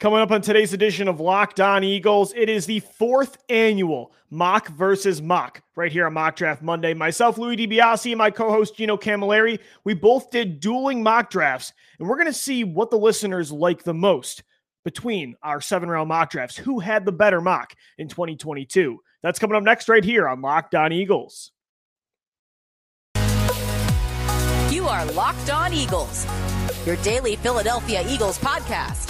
Coming up on today's edition of Locked On Eagles, it is the fourth annual Mock versus Mock right here on Mock Draft Monday. Myself, Louis DiBiase, and my co host Gino Camilleri, we both did dueling mock drafts, and we're going to see what the listeners like the most between our seven round mock drafts. Who had the better mock in 2022? That's coming up next right here on Locked On Eagles. You are Locked On Eagles, your daily Philadelphia Eagles podcast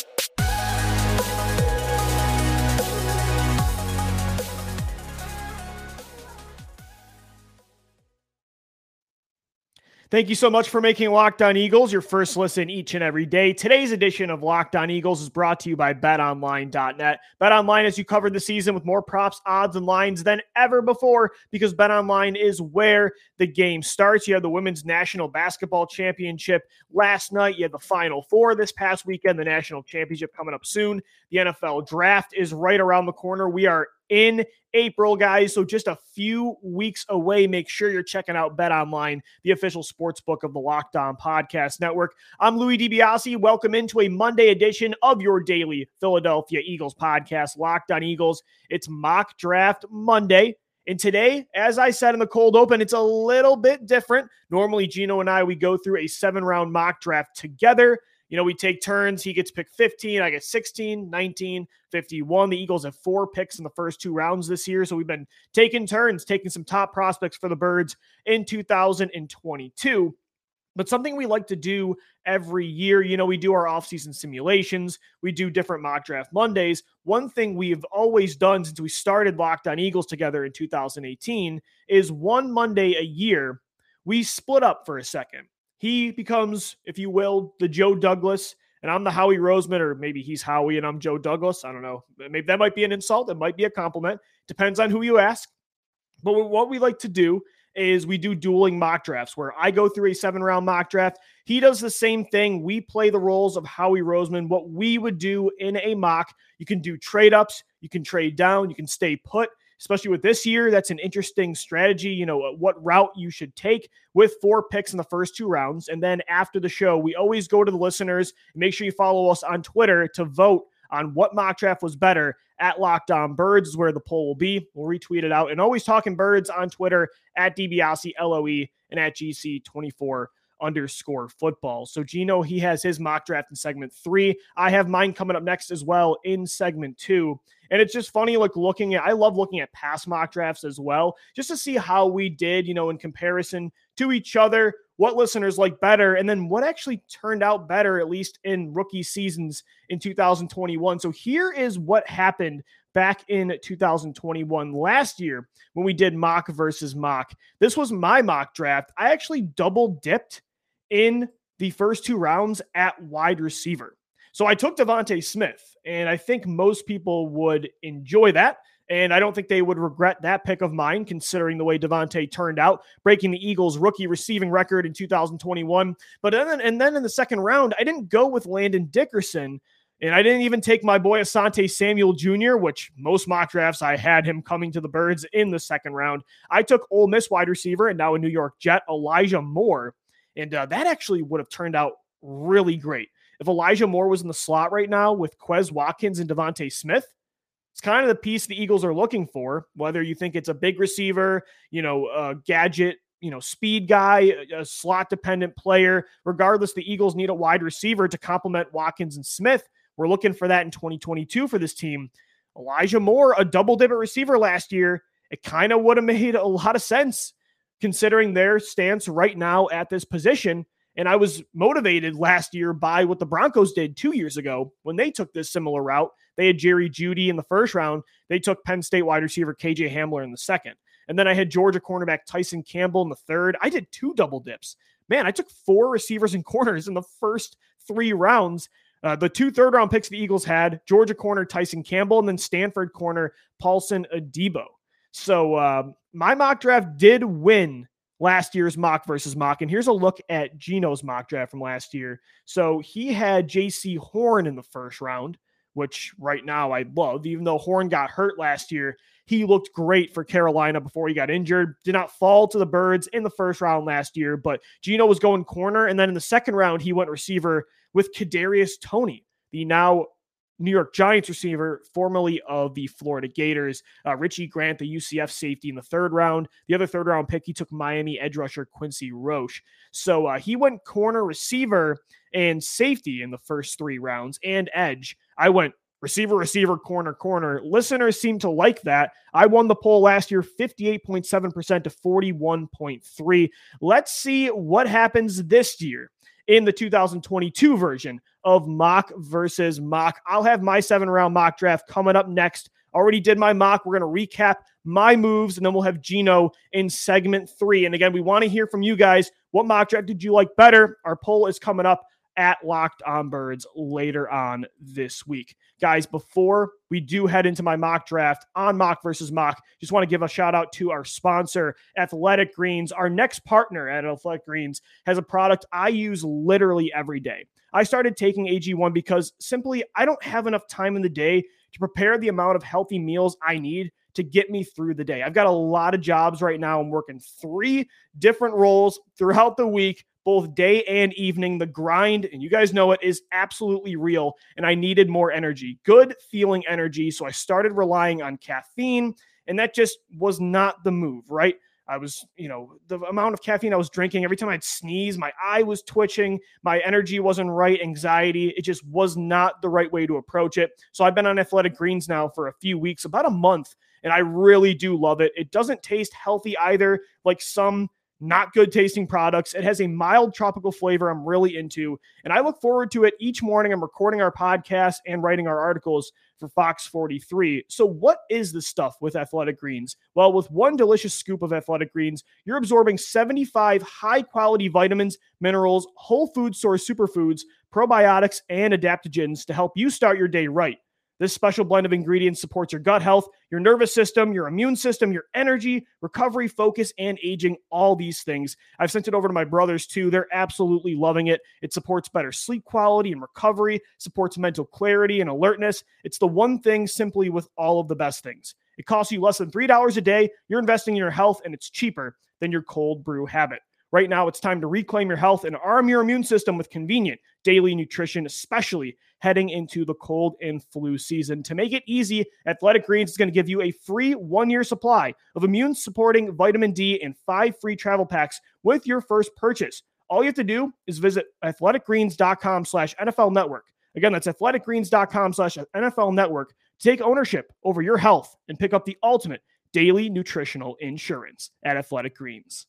Thank you so much for making Locked On Eagles your first listen each and every day. Today's edition of Locked On Eagles is brought to you by betonline.net. BetOnline as you covered the season with more props, odds, and lines than ever before because BetOnline is where the game starts. You have the Women's National Basketball Championship last night. You had the Final Four this past weekend, the National Championship coming up soon. The NFL Draft is right around the corner. We are in April, guys. So just a few weeks away. Make sure you're checking out Bet Online, the official sports book of the Locked On Podcast Network. I'm Louis DiBiase. Welcome into a Monday edition of your daily Philadelphia Eagles podcast, Locked On Eagles. It's mock draft Monday. And today, as I said in the cold open, it's a little bit different. Normally, Gino and I, we go through a seven round mock draft together. You know, we take turns. He gets picked 15, I get 16, 19, 51. The Eagles have four picks in the first two rounds this year. So we've been taking turns, taking some top prospects for the Birds in 2022. But something we like to do every year, you know, we do our offseason simulations, we do different mock draft Mondays. One thing we've always done since we started Locked On Eagles together in 2018 is one Monday a year, we split up for a second he becomes, if you will, the Joe Douglas, and I'm the Howie Roseman, or maybe he's Howie and I'm Joe Douglas. I don't know. Maybe that might be an insult. It might be a compliment. Depends on who you ask. But what we like to do is we do dueling mock drafts where I go through a seven round mock draft. He does the same thing. We play the roles of Howie Roseman, what we would do in a mock. You can do trade ups, you can trade down, you can stay put especially with this year. That's an interesting strategy. You know, uh, what route you should take with four picks in the first two rounds. And then after the show, we always go to the listeners. Make sure you follow us on Twitter to vote on what mock draft was better at Locked On Birds is where the poll will be. We'll retweet it out. And always talking birds on Twitter at DiBiase LOE and at GC24 underscore football. So Gino, he has his mock draft in segment three. I have mine coming up next as well in segment two. And it's just funny, like looking at, I love looking at past mock drafts as well, just to see how we did, you know, in comparison to each other, what listeners like better, and then what actually turned out better, at least in rookie seasons in 2021. So here is what happened back in 2021 last year when we did mock versus mock. This was my mock draft. I actually double dipped in the first two rounds at wide receiver. So I took DeVonta Smith, and I think most people would enjoy that. And I don't think they would regret that pick of mine, considering the way DeVonta turned out, breaking the Eagles' rookie receiving record in 2021. But then, and then in the second round, I didn't go with Landon Dickerson, and I didn't even take my boy Asante Samuel Jr., which most mock drafts I had him coming to the Birds in the second round. I took Ole Miss wide receiver and now a New York Jet, Elijah Moore. And uh, that actually would have turned out really great. If Elijah Moore was in the slot right now with Quez Watkins and DeVonta Smith, it's kind of the piece the Eagles are looking for. Whether you think it's a big receiver, you know, a gadget, you know, speed guy, a slot dependent player, regardless, the Eagles need a wide receiver to complement Watkins and Smith. We're looking for that in 2022 for this team. Elijah Moore, a double dibble receiver last year, it kind of would have made a lot of sense considering their stance right now at this position. And I was motivated last year by what the Broncos did two years ago when they took this similar route. They had Jerry Jeudy in the first round. They took Penn State wide receiver KJ Hamler in the second. And then I had Georgia cornerback Tyson Campbell in the third. I did two double dips. Man, I took four receivers and corners in the first three rounds. Uh, the two third round picks the Eagles had Georgia corner Tyson Campbell and then Stanford corner Paulson Adebo. So uh, my mock draft did win last year's mock versus mock. And here's a look at Gino's mock draft from last year. So he had Jaycee Horn in the first round, which right now I love. Even though Horn got hurt last year, he looked great for Carolina before he got injured. Did not fall to the birds in the first round last year, but Gino was going corner. And then in the second round, he went receiver with Kadarius Toney, the now New York Giants receiver, formerly of the Florida Gators. Uh, Richie Grant, the UCF safety in the third round. The other third round pick, he took Miami edge rusher Quincy Roche. So uh, he went corner, receiver, and safety in the first three rounds, and edge. I went receiver, receiver, corner, corner. Listeners seem to like that. I won the poll last year 58.7% to 41.3. Let's see what happens this year in the 2022 version of mock versus mock. I'll have my seven round mock draft coming up next. Already did my mock. We're going to recap my moves, and then we'll have Gino in segment three. And again, we want to hear from you guys. What mock draft did you like better? Our poll is coming up at Locked On Birds later on this week. Guys, before we do head into my mock draft on mock versus mock, just want to give a shout out to our sponsor, Athletic Greens. Our next partner at Athletic Greens has a product I use literally every day. I started taking AG1 because simply I don't have enough time in the day to prepare the amount of healthy meals I need to get me through the day. I've got a lot of jobs right now. I'm working three different roles throughout the week both day and evening. The grind, and you guys know it, is absolutely real. And I needed more energy, good feeling energy. So I started relying on caffeine, and that just was not the move, right? I was, you know, the amount of caffeine I was drinking, every time I'd sneeze, my eye was twitching, my energy wasn't right, anxiety, it just was not the right way to approach it. So I've been on athletic greens now for a few weeks, about a month, and I really do love it. It doesn't taste healthy either, like some not good tasting products. It has a mild tropical flavor I'm really into, and I look forward to it each morning. I'm recording our podcast and writing our articles for Fox 43. So, what is the stuff with Athletic Greens? Well, with one delicious scoop of Athletic Greens, you're absorbing 75 high quality vitamins, minerals, whole food source superfoods, probiotics, and adaptogens to help you start your day right. This special blend of ingredients supports your gut health, your nervous system, your immune system, your energy, recovery, focus, and aging, all these things. I've sent it over to my brothers too. They're absolutely loving it. It supports better sleep quality and recovery, supports mental clarity and alertness. It's the one thing simply with all of the best things. It costs you less than $3 a day. You're investing in your health, and it's cheaper than your cold brew habit. Right now, it's time to reclaim your health and arm your immune system with convenient daily nutrition, especially heading into the cold and flu season. To make it easy, Athletic Greens is going to give you a free one year supply of immune supporting vitamin D and five free travel packs with your first purchase. All you have to do is visit athleticgreens.com slash NFL network. Again, that's athleticgreens.com slash NFL network take ownership over your health and pick up the ultimate daily nutritional insurance at Athletic Greens.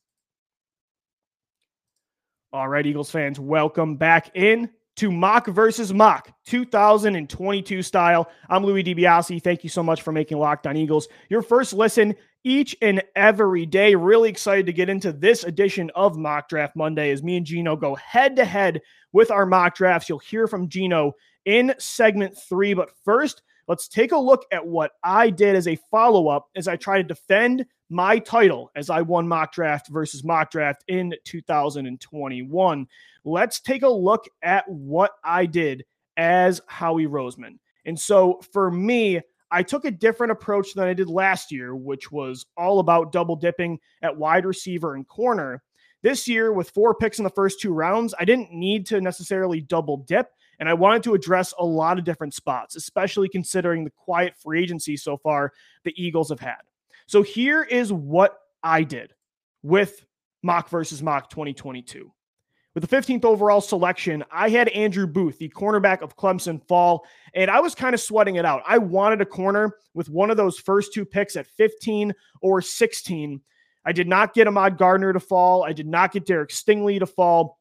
All right, Eagles fans, welcome back in to Mock versus Mock 2022 style. I'm Louis DiBiase. Thank you so much for making Locked on Eagles your first listen each and every day. Really excited to get into this edition of Mock Draft Monday as me and Gino go head to head with our mock drafts. You'll hear from Gino in segment three. But first, let's take a look at what I did as a follow up as I try to defend my title as I won mock draft versus mock draft in 2021. Let's take a look at what I did as Howie Roseman. And so for me, I took a different approach than I did last year, which was all about double dipping at wide receiver and corner. This year, with four picks in the first two rounds, I didn't need to necessarily double dip. And I wanted to address a lot of different spots, especially considering the quiet free agency so far the Eagles have had. So here is what I did with mock versus mock 2022. With the 15th overall selection, I had Andrew Booth, the cornerback of Clemson, fall, and I was kind of sweating it out. I wanted a corner with one of those first two picks at 15 or 16. I did not get Ahmad Gardner to fall. I did not get Derek Stingley to fall.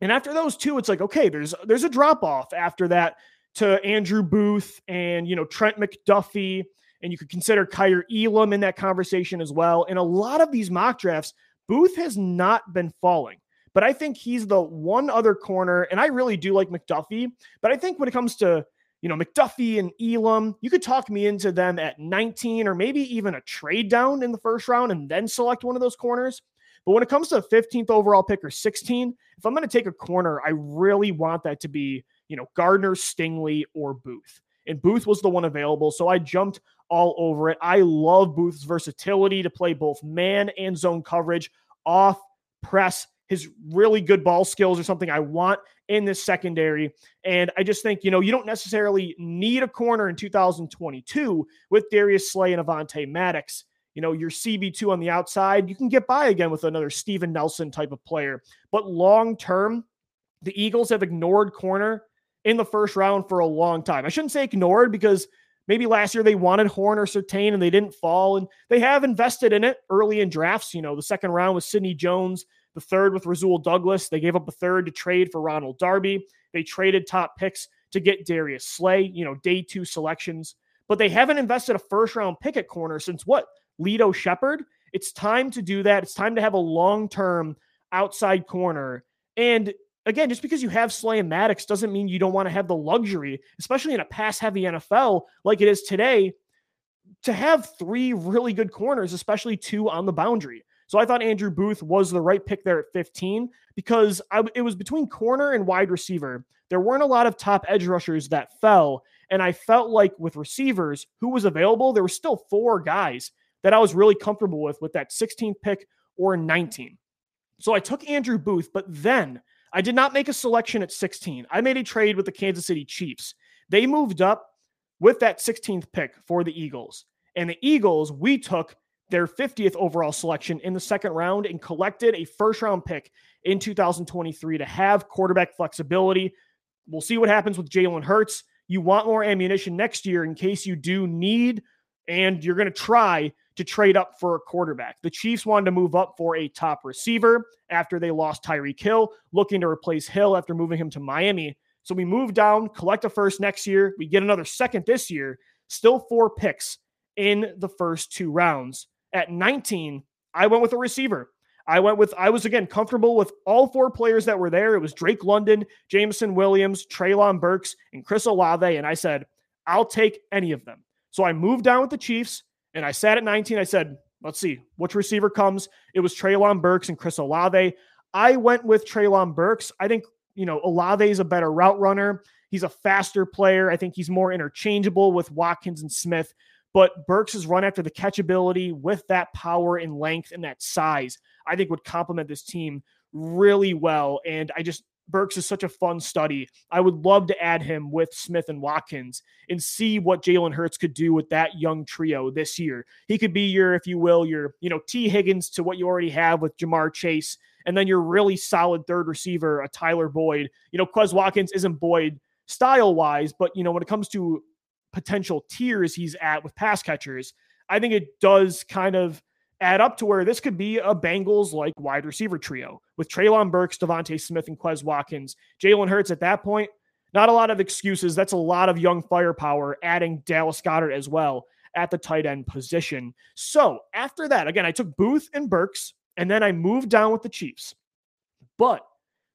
And after those two, it's like, okay, there's there's a drop off after that to Andrew Booth and you know Trent McDuffie and you could consider Kaiir Elam in that conversation as well. In a lot of these mock drafts, Booth has not been falling, but I think he's the one other corner, and I really do like McDuffie. But I think when it comes to you know McDuffie and Elam, you could talk me into them at 19 or maybe even a trade down in the first round and then select one of those corners. But when it comes to a 15th overall pick or 16, if I'm going to take a corner, I really want that to be, you know, Gardner, Stingley, or Booth. And Booth was the one available. So I jumped all over it. I love Booth's versatility to play both man and zone coverage, off, press. His really good ball skills are something I want in this secondary. And I just think, you know, you don't necessarily need a corner in 2022 with Darius Slay and Avonte Maddox. You know, your CB2 on the outside, you can get by again with another Steven Nelson type of player. But long term, the Eagles have ignored corner in the first round for a long time. I shouldn't say ignored because maybe last year they wanted Horn or Surtain and they didn't fall. And they have invested in it early in drafts. You know, the second round was Sidney Jones, the third with Rasul Douglas. They gave up a third to trade for Ronald Darby. They traded top picks to get Darius Slay, you know, day two selections. But they haven't invested a first round pick at corner since what? Lito Sheppard. It's time to do that. It's time to have a long term outside corner. And again, just because you have Slay and Maddox doesn't mean you don't want to have the luxury, especially in a pass heavy NFL like it is today, to have three really good corners, especially two on the boundary. So I thought Andrew Booth was the right pick there at 15 because I, it was between corner and wide receiver. There weren't a lot of top edge rushers that fell. And I felt like with receivers who was available, there were still four guys that I was really comfortable with with that 16th pick or 19. So I took Andrew Booth, but then I did not make a selection at 16. I made a trade with the Kansas City Chiefs. They moved up with that 16th pick for the Eagles. And the Eagles, we took their 50th overall selection in the second round and collected a first round pick in 2023 to have quarterback flexibility. We'll see what happens with Jalen Hurts. You want more ammunition next year in case you do need, and you're going to try to trade up for a quarterback. The Chiefs wanted to move up for a top receiver after they lost Tyreek Hill, looking to replace Hill after moving him to Miami. So we move down, collect a first next year. We get another second this year, still four picks in the first two rounds. At 19, I went with a receiver. I went with, I was again comfortable with all four players that were there. It was Drake London, Jameson Williams, Treylon Burks, and Chris Olave. And I said, I'll take any of them. So I moved down with the Chiefs. And I sat at 19. I said, let's see which receiver comes. It was Treylon Burks and Chris Olave. I went with Treylon Burks. I think, you know, Olave is a better route runner. He's a faster player. I think he's more interchangeable with Watkins and Smith. But Burks' run after the catchability with that power and length and that size, I think would complement this team really well. And I just Burks is such a fun study. I would love to add him with Smith and Watkins and see what Jalen Hurts could do with that young trio this year. He could be your, if you will, your, you know, Tee Higgins to what you already have with Ja'Marr Chase, and then your really solid third receiver, a Tyler Boyd. You know, Quez Watkins isn't Boyd style wise, but you know, when it comes to potential tiers he's at with pass catchers, I think it does kind of add up to where this could be a Bengals like wide receiver trio with Treylon Burks, DeVonta Smith, and Quez Watkins. Jalen Hurts at that point, not a lot of excuses. That's a lot of young firepower, adding Dallas Goedert as well at the tight end position. So after that, again, I took Booth and Burks, and then I moved down with the Chiefs. But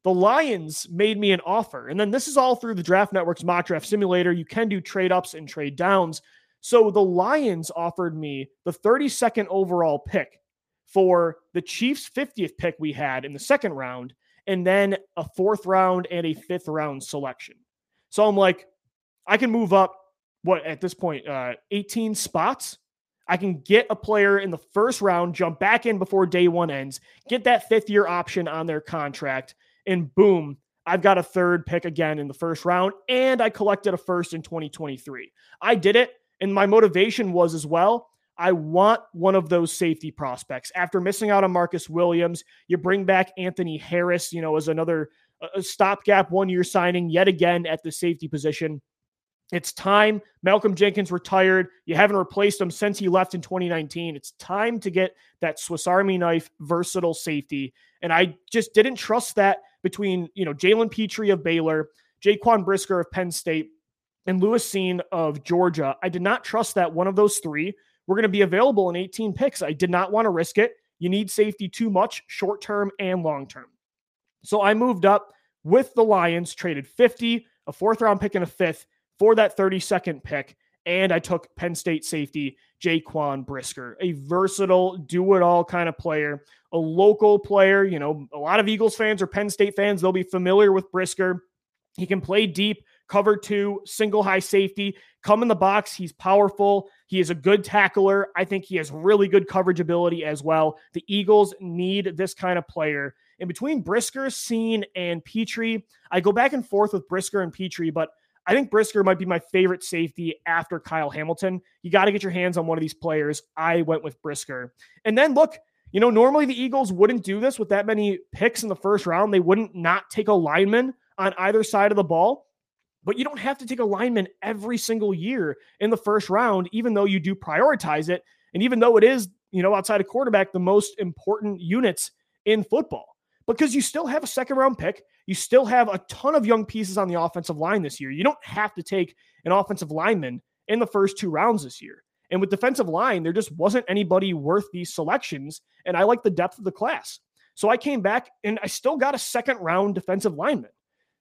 the Lions made me an offer. And then this is all through the Draft Network's mock draft simulator. You can do trade ups and trade downs. So the Lions offered me the 32nd overall pick for the Chiefs' 50th pick we had in the second round, and then a fourth round and a fifth round selection. So I'm like, I can move up, what at this point, uh, 18 spots. I can get a player in the first round, jump back in before day one ends, get that fifth year option on their contract, and boom, I've got a third pick again in the first round, and I collected a first in 2023. I did it and my motivation was as well. I want one of those safety prospects. After missing out on Marcus Williams, you bring back Anthony Harris, you know, as another uh, stopgap one year signing yet again at the safety position. It's time. Malcolm Jenkins retired. You haven't replaced him since he left in 2019. It's time to get that Swiss Army knife versatile safety. And I just didn't trust that between, you know, Jalen Pitre of Baylor, Jaquan Brisker of Penn State, and Lewis Cine of Georgia. I did not trust that one of those three were going to be available in 18 picks. I did not want to risk it. You need safety too much, short term and long term. So I moved up with the Lions, traded 50, a fourth round pick, and a fifth for that 32nd pick. And I took Penn State safety Jaquan Brisker, a versatile, do it all kind of player, a local player. You know, a lot of Eagles fans or Penn State fans, they'll be familiar with Brisker. He can play deep cover two, single high safety, come in the box. He's powerful. He is a good tackler. I think he has really good coverage ability as well. The Eagles need this kind of player. In between Brisker, Cine, and Pitre, I go back and forth with Brisker and Pitre, but I think Brisker might be my favorite safety after Kyle Hamilton. You got to get your hands on one of these players. I went with Brisker. And then look, you know, normally the Eagles wouldn't do this with that many picks in the first round. They wouldn't not take a lineman on either side of the ball. But you don't have to take a lineman every single year in the first round, even though you do prioritize it. And even though it is, you know, outside of quarterback, the most important units in football, because you still have a second round pick. You still have a ton of young pieces on the offensive line this year. You don't have to take an offensive lineman in the first two rounds this year. And with defensive line, there just wasn't anybody worth these selections. And I like the depth of the class. So I came back and I still got a second round defensive lineman.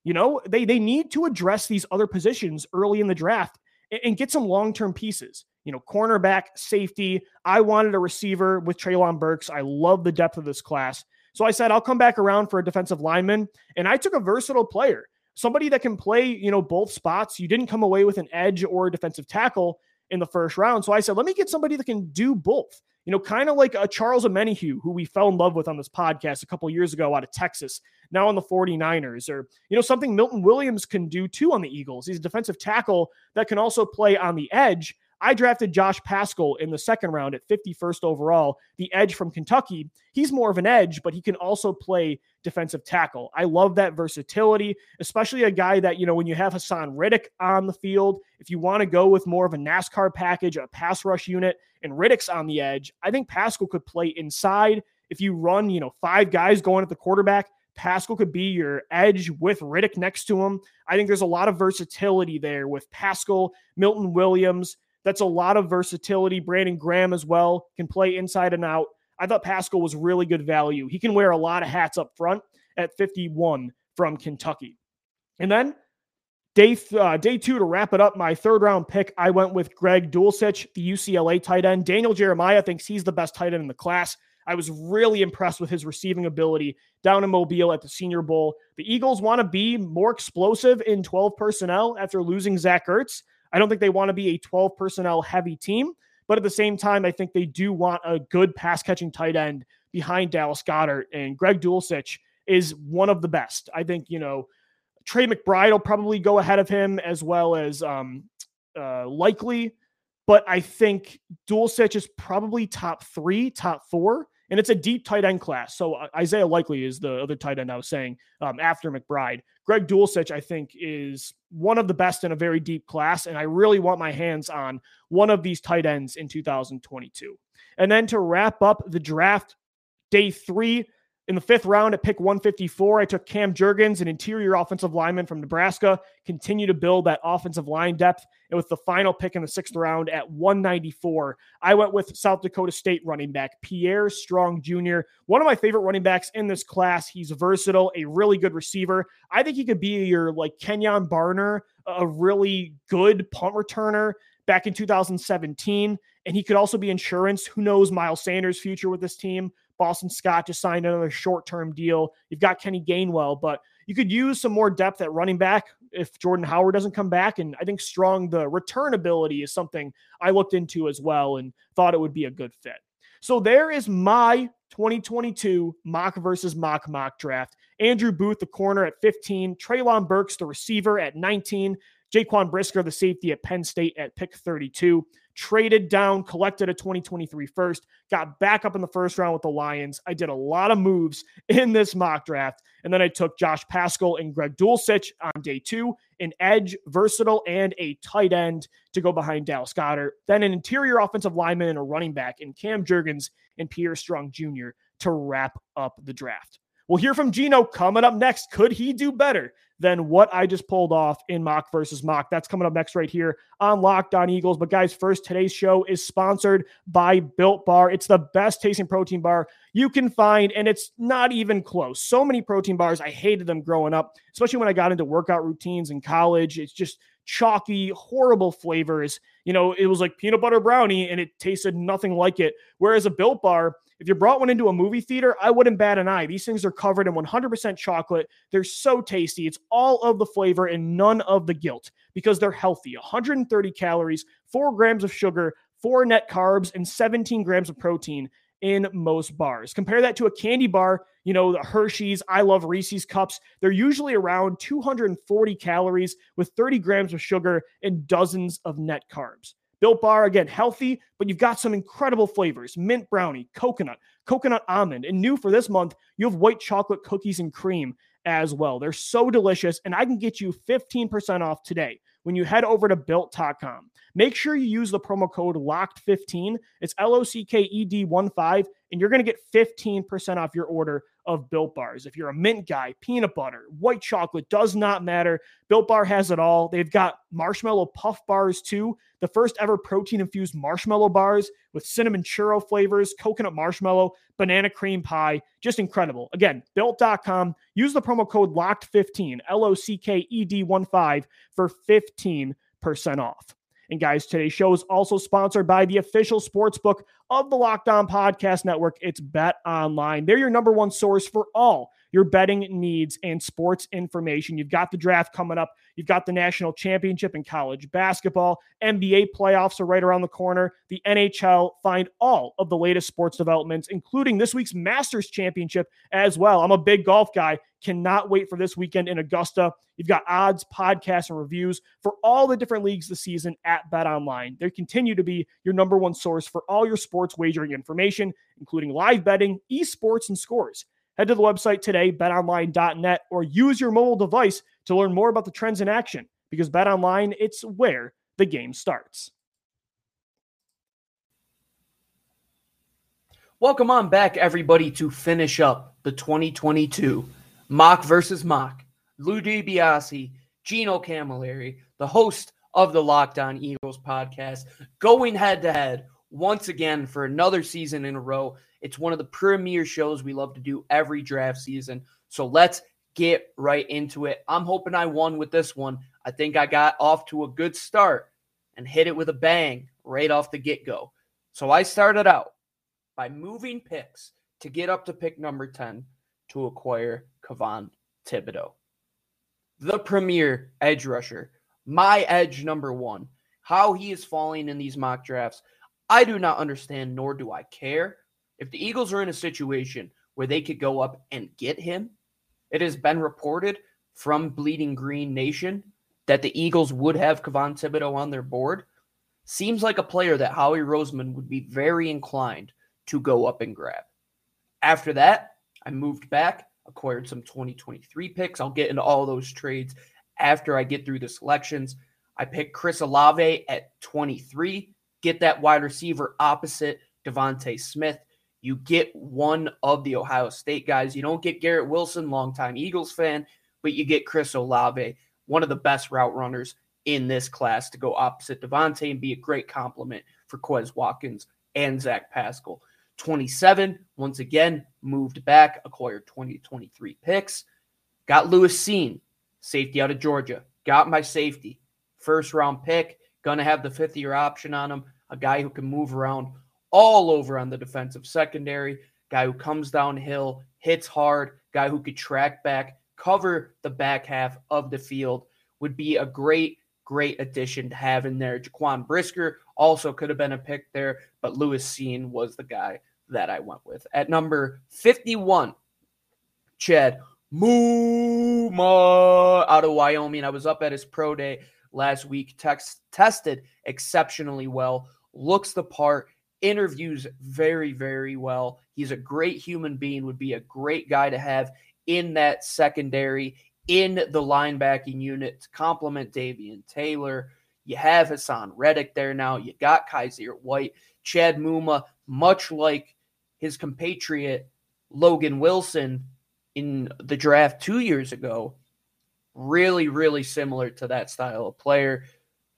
You know, they they need to address these other positions early in the draft and, and get some long-term pieces. You know, cornerback, safety. I wanted a receiver with Treylon Burks. I love the depth of this class. So I said, I'll come back around for a defensive lineman. And I took a versatile player, somebody that can play, you know, both spots. You didn't come away with an edge or a defensive tackle in the first round. So I said, let me get somebody that can do both. You know, kind of like a Charles Omenihu, who we fell in love with on this podcast a couple years ago out of Texas, now on the 49ers, or, you know, something Milton Williams can do too on the Eagles. He's a defensive tackle that can also play on the edge I drafted Josh Paschal in the second round at 51st overall, the edge from Kentucky. He's more of an edge, but he can also play defensive tackle. I love that versatility, especially a guy that, you know, when you have Haason Reddick on the field, if you want to go with more of a NASCAR package, a pass rush unit, and Reddick's on the edge, I think Paschal could play inside. If you run, you know, five guys going at the quarterback, Paschal could be your edge with Riddick next to him. I think there's a lot of versatility there with Paschal, Milton Williams, that's a lot of versatility. Brandon Graham as well can play inside and out. I thought Paschal was really good value. He can wear a lot of hats up front at 51 from Kentucky. And then day th- uh, day two to wrap it up, my third round pick, I went with Greg Dulcich, the UCLA tight end. Daniel Jeremiah thinks he's the best tight end in the class. I was really impressed with his receiving ability down in Mobile at the Senior Bowl. The Eagles want to be more explosive in 12 personnel after losing Zach Ertz. I don't think they want to be a 12 personnel heavy team, but at the same time, I think they do want a good pass catching tight end behind Dallas Goedert. And Greg Dulcich is one of the best. I think, you know, Trey McBride will probably go ahead of him as well as um, uh, likely. But I think Dulcich is probably top three, top four and it's a deep tight end class. So uh, Isaiah Likely is the other tight end I was saying um, after McBride. Greg Dulcich, I think, is one of the best in a very deep class, and I really want my hands on one of these tight ends in 2022. And then to wrap up the draft, day three, in the fifth round at pick 154, I took Cam Jurgens, an interior offensive lineman from Nebraska, continue to build that offensive line depth. And with the final pick in the sixth round at 194, I went with South Dakota State running back Pierre Strong Jr., one of my favorite running backs in this class. He's versatile, a really good receiver. I think he could be your like Kenjon Barner, a really good punt returner back in 2017. And he could also be insurance. Who knows Miles Sanders' future with this team? Boston Scott just signed another short term deal. You've got Kenny Gainwell, but you could use some more depth at running back if Jordan Howard doesn't come back. And I think strong, the return ability is something I looked into as well and thought it would be a good fit. So there is my 2022 mock versus mock mock draft. Andrew Booth, the corner at 15, Treylon Burks, the receiver at 19, Jaquan Brisker, the safety at Penn State at pick 32 traded down, collected a 2023 first, got back up in the first round with the Lions. I did a lot of moves in this mock draft. And then I took Josh Paschal and Greg Dulcich on day two, an edge, versatile, and a tight end to go behind Dallas Goedert. Then an interior offensive lineman and a running back in Cam Jurgens and Pierre Strong Jr. to wrap up the draft. We'll hear from Gino coming up next. Could he do better than what I just pulled off in mock versus mock? That's coming up next right here on Locked On Eagles. But guys, first, today's show is sponsored by Built Bar. It's the best tasting protein bar you can find, and it's not even close. So many protein bars, I hated them growing up, especially when I got into workout routines in college. It's just chalky, horrible flavors. You know, it was like peanut butter brownie and it tasted nothing like it. Whereas a built bar, If you brought one into a movie theater, I wouldn't bat an eye. These things are covered in 100% chocolate. They're so tasty. It's all of the flavor and none of the guilt because they're healthy 130 calories, four grams of sugar, four net carbs, and 17 grams of protein in most bars. Compare that to a candy bar, you know, the Hershey's, I love Reese's cups. They're usually around 240 calories with 30 grams of sugar and dozens of net carbs. Built Bar, again, healthy, but you've got some incredible flavors mint brownie, coconut, coconut almond, and new for this month, you have white chocolate cookies and cream as well. They're so delicious, and I can get you 15% off today when you head over to built.com. Make sure you use the promo code LOCKED15. It's L O C K E D 1 5, and you're going to get 15% off your order of Built Bars. If you're a mint guy, peanut butter, white chocolate, does not matter. Built Bar has it all. They've got marshmallow puff bars too. The first ever protein infused marshmallow bars with cinnamon churro flavors, coconut marshmallow, banana cream pie. Just incredible. Again, built.com. Use the promo code LOCKED15, L O C K E D 1 5 for 15% off. And guys, today's show is also sponsored by the official sports book of the Locked On Podcast Network. It's Bet Online. They're your number one source for all your betting needs and sports information. You've got the draft coming up. You've got the national championship in college basketball. NBA playoffs are right around the corner. The NHL. Find all of the latest sports developments, including this week's Masters Championship as well. I'm a big golf guy. Cannot wait for this weekend in Augusta. You've got odds, podcasts, and reviews for all the different leagues this season at Bet Online. They continue to be your number one source for all your sports wagering information, including live betting, esports, and scores. Head to the website today, betonline.net, or use your mobile device to learn more about the trends in action because BetOnline, it's where the game starts. Welcome on back, everybody, to finish up the 2022 Mock versus Mock. Lou DiBiase, Gino Camilleri, the host of the Locked On Eagles podcast, going head to head once again for another season in a row. It's one of the premier shows we love to do every draft season. So let's get right into it. I'm hoping I won with this one. I think I got off to a good start and hit it with a bang right off the get go. So I started out by moving picks to get up to pick number 10 to acquire Kayvon Thibodeaux. The premier edge rusher, my edge number one. How he is falling in these mock drafts, I do not understand, nor do I care. If the Eagles are in a situation where they could go up and get him, it has been reported from Bleeding Green Nation that the Eagles would have Kayvon Thibodeaux on their board. Seems like a player that Howie Roseman would be very inclined to go up and grab. After that, I moved back, acquired some 2023 picks. I'll get into all those trades after I get through the selections. I picked Chris Olave at 23 get that wide receiver opposite DeVonta Smith. You get one of the Ohio State guys. You don't get Garrett Wilson, longtime Eagles fan, but you get Chris Olave, one of the best route runners in this class to go opposite DeVonta and be a great compliment for Quez Watkins and Zach Pascal. 27, once again, moved back, acquired 2023 picks. Got Lewis Cine, safety out of Georgia. Got my safety. First round pick. Going to have the fifth year option on him a guy who can move around all over on the defensive secondary, guy who comes downhill, hits hard, guy who could track back, cover the back half of the field would be a great, great addition to have in there. Jaquan Brisker also could have been a pick there, but Lewis Cine was the guy that I went with. At number 51, Chad Muma out of Wyoming. I was up at his pro day last week, text, tested exceptionally well looks the part, interviews very, very well. He's a great human being, would be a great guy to have in that secondary, in the linebacking unit to complement Davion Taylor. You have Haason Reddick there now. You got Kyzir White, Chad Muma, much like his compatriot Logan Wilson in the draft two years ago. Really, really similar to that style of player.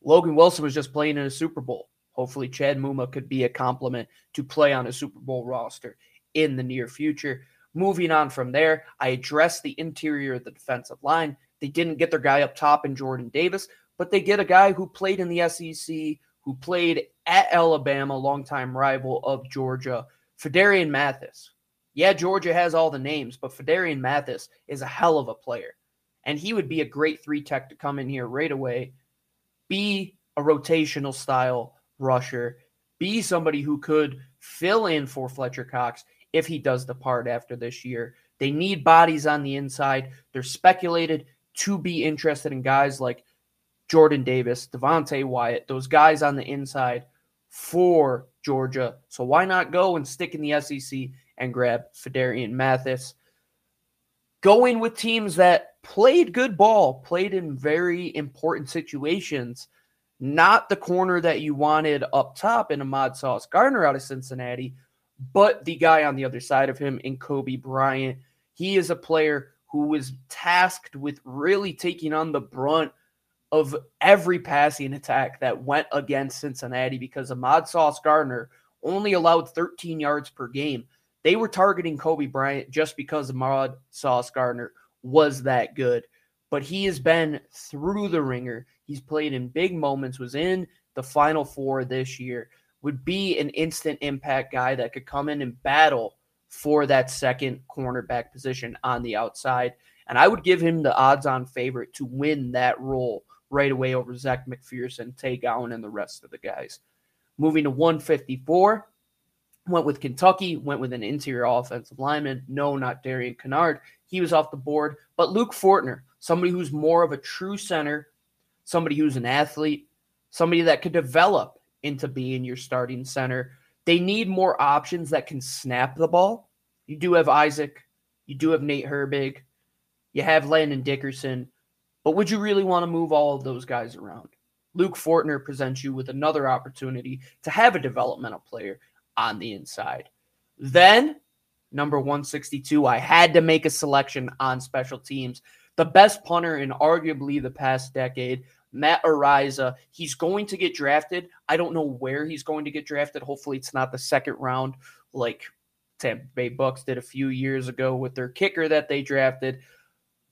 Logan Wilson was just playing in a Super Bowl. Hopefully, Chad Muma could be a complement to play on a Super Bowl roster in the near future. Moving on from there, I addressed the interior of the defensive line. They didn't get their guy up top in Jordan Davis, but they get a guy who played in the SEC, who played at Alabama, longtime rival of Georgia. Phidarian Mathis. Yeah, Georgia has all the names, but Phidarian Mathis is a hell of a player. And he would be a great three tech to come in here right away, be a rotational style rusher, be somebody who could fill in for Fletcher Cox if he does depart after this year. They need bodies on the inside. They're speculated to be interested in guys like Jordan Davis, Devonte Wyatt, those guys on the inside for Georgia. So why not go and stick in the SEC and grab Phidarian Mathis? Going with teams that played good ball, played in very important situations, not the corner that you wanted up top in Ahmad Sauce Gardner out of Cincinnati, but the guy on the other side of him in Coby Bryant. He is a player who was tasked with really taking on the brunt of every passing attack that went against Cincinnati because Ahmad Sauce Gardner only allowed 13 yards per game. They were targeting Coby Bryant just because Ahmad Sauce Gardner was that good. But he has been through the ringer. He's played in big moments, was in the final four this year, would be an instant impact guy that could come in and battle for that second cornerback position on the outside. And I would give him the odds on favorite to win that role right away over Zech McPhearson, Tay Gowan, and the rest of the guys. Moving to 154, went with Kentucky, went with an interior offensive lineman. No, not Darian Kinnard. He was off the board. But Luke Fortner, somebody who's more of a true center, somebody who's an athlete, somebody that could develop into being your starting center. They need more options that can snap the ball. You do have Isaac, you do have Nate Herbig, you have Landon Dickerson, but would you really want to move all of those guys around? Luke Fortner presents you with another opportunity to have a developmental player on the inside. Then, number 162, I had to make a selection on special teams. The best punter in arguably the past decade, Matt Araiza. He's going to get drafted. I don't know where he's going to get drafted. Hopefully, it's not the second round like Tampa Bay Bucks did a few years ago with their kicker that they drafted.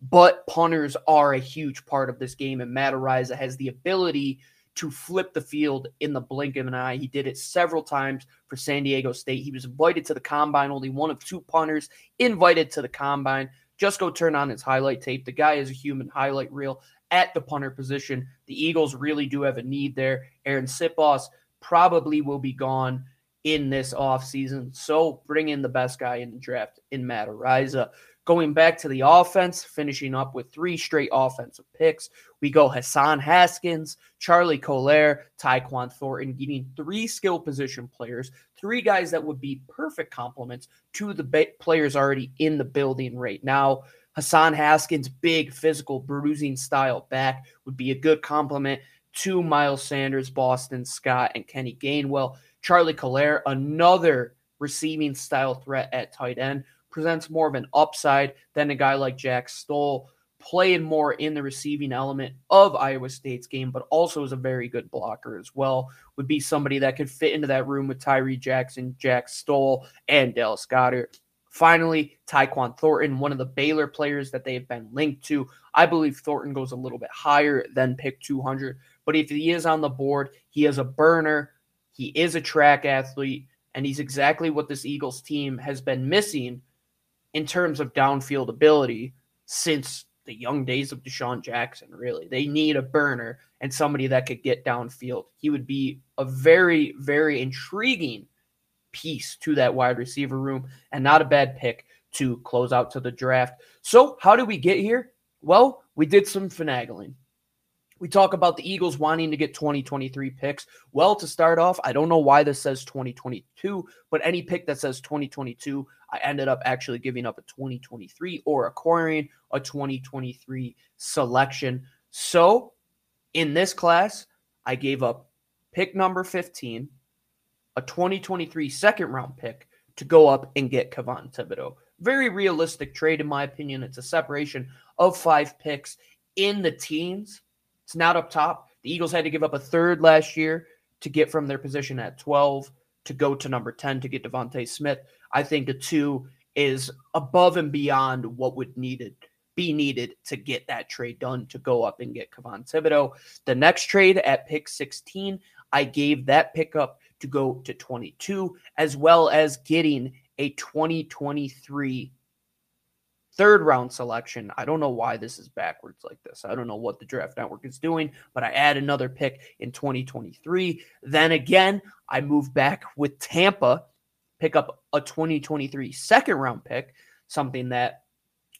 But punters are a huge part of this game, and Matt Araiza has the ability to flip the field in the blink of an eye. He did it several times for San Diego State. He was invited to the combine, only one of two punters invited to the combine. Just go turn on his highlight tape. The guy is a human highlight reel at the punter position. The Eagles really do have a need there. Arryn Siposs probably will be gone in this offseason. So bring in the best guy in the draft in Matt Araiza. Going back to the offense, finishing up with three straight offensive picks. We go Hassan Haskins, Charlie Kolar, Tyquan Thornton, getting three skill position players, three guys that would be perfect complements to the players already in the building right now. Hassan Haskins, big physical bruising style back, would be a good complement to Miles Sanders, Boston Scott, and Kenny Gainwell. Charlie Kolar, another receiving style threat at tight end presents more of an upside than a guy like Jack Stoll, playing more in the receiving element of Iowa State's game, but also is a very good blocker as well. Would be somebody that could fit into that room with Tyree Jackson, Jack Stoll, and Dallas Goedert. Finally, Tyquan Thornton, one of the Baylor players that they have been linked to. I believe Thornton goes a little bit higher than pick 200, but if he is on the board, he is a burner. He is a track athlete, and he's exactly what this Eagles team has been missing in terms of downfield ability since the young days of DeSean Jackson, really. They need a burner and somebody that could get downfield. He would be a very, very intriguing piece to that wide receiver room and not a bad pick to close out to the draft. So, how did we get here? Well, we did some finagling. We talk about the Eagles wanting to get 2023 picks. Well, to start off, I don't know why this says 2022, but any pick that says 2022, I ended up actually giving up a 2023 or acquiring a 2023 selection. So in this class, I gave up pick number 15, a 2023 second round pick to go up and get Kayvon Thibodeaux. Very realistic trade, in my opinion. It's a separation of five picks in the teens it's not up top. The Eagles had to give up a third last year to get from their position at 12 to go to number 10 to get DeVonta Smith. I think a two is above and beyond what would needed be needed to get that trade done to go up and get Kayvon Thibodeaux. The next trade at pick 16, I gave that pickup to go to 22, as well as getting a 2023 third round selection. I don't know why this is backwards like this. I don't know what the draft network is doing, but I add another pick in 2023. Then again, I move back with Tampa, pick up a 2023 second round pick, something that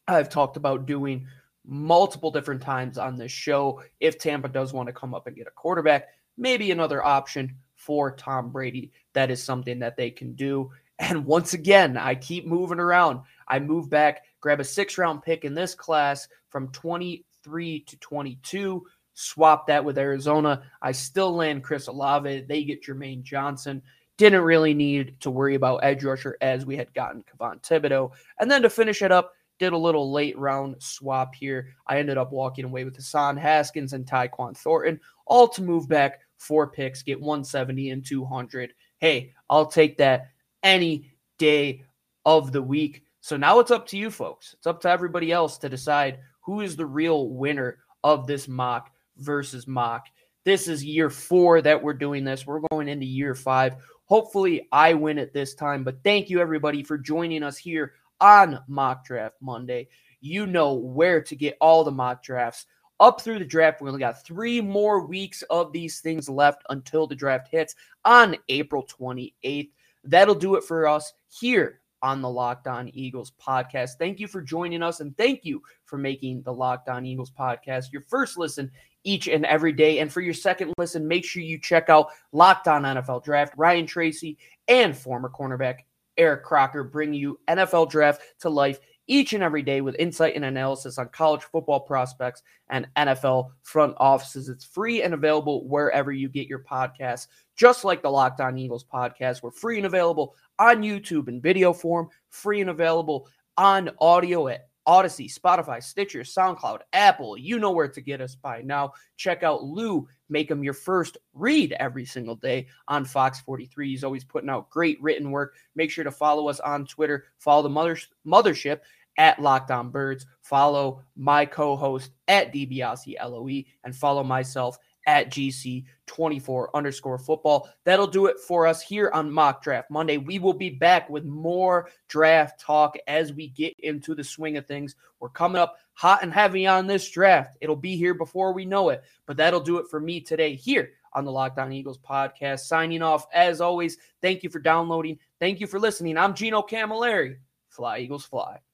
I've talked about doing multiple different times on this show. If Tampa does want to come up and get a quarterback, maybe another option for Tom Brady. That is something that they can do. And once again, I keep moving around. I move back, grab a six round pick in this class from 23 to 22, swap that with Arizona. I still land Chris Olave. They get Jermaine Johnson. Didn't really need to worry about edge rusher as we had gotten Kayvon Thibodeaux. And then to finish it up, did a little late round swap here. I ended up walking away with Hassan Haskins and Tyquan Thornton, all to move back four picks, get 170 and 200. Hey, I'll take that any day of the week. So now it's up to you folks. It's up to everybody else to decide who is the real winner of this mock versus mock. This is year four that we're doing this. We're going into year five. Hopefully, I win it this time. But thank you, everybody, for joining us here on Mock Draft Monday. You know where to get all the mock drafts up through the draft. We only got three more weeks of these things left until the draft hits on April 28th. That'll do it for us here on the Locked On Eagles podcast. Thank you for joining us and thank you for making the Locked On Eagles podcast your first listen each and every day. And for your second listen, make sure you check out Locked On NFL Draft. Ryan Tracy and former cornerback Eric Crocker bring you NFL Draft to life each and every day with insight and analysis on college football prospects and NFL front offices. It's free and available wherever you get your podcasts, just like the Locked On Eagles podcast. We're free and available on YouTube in video form, free and available on audio at Audacy, Spotify, Stitcher, SoundCloud, Apple. You know where to get us by now. Check out Lou, make him your first read every single day on Fox 43. He's always putting out great written work. Make sure to follow us on Twitter. Follow the mother, mothership at Locked On Birds. Follow my co-host at DiBiase LOE and follow myself at GC24 underscore football. That'll do it for us here on Mock Draft Monday. We will be back with more draft talk as we get into the swing of things. We're coming up hot and heavy on this draft. It'll be here before we know it, but that'll do it for me today here on the Locked On Eagles podcast. Signing off, as always, thank you for downloading. Thank you for listening. I'm Gino Camilleri. Fly, Eagles, fly.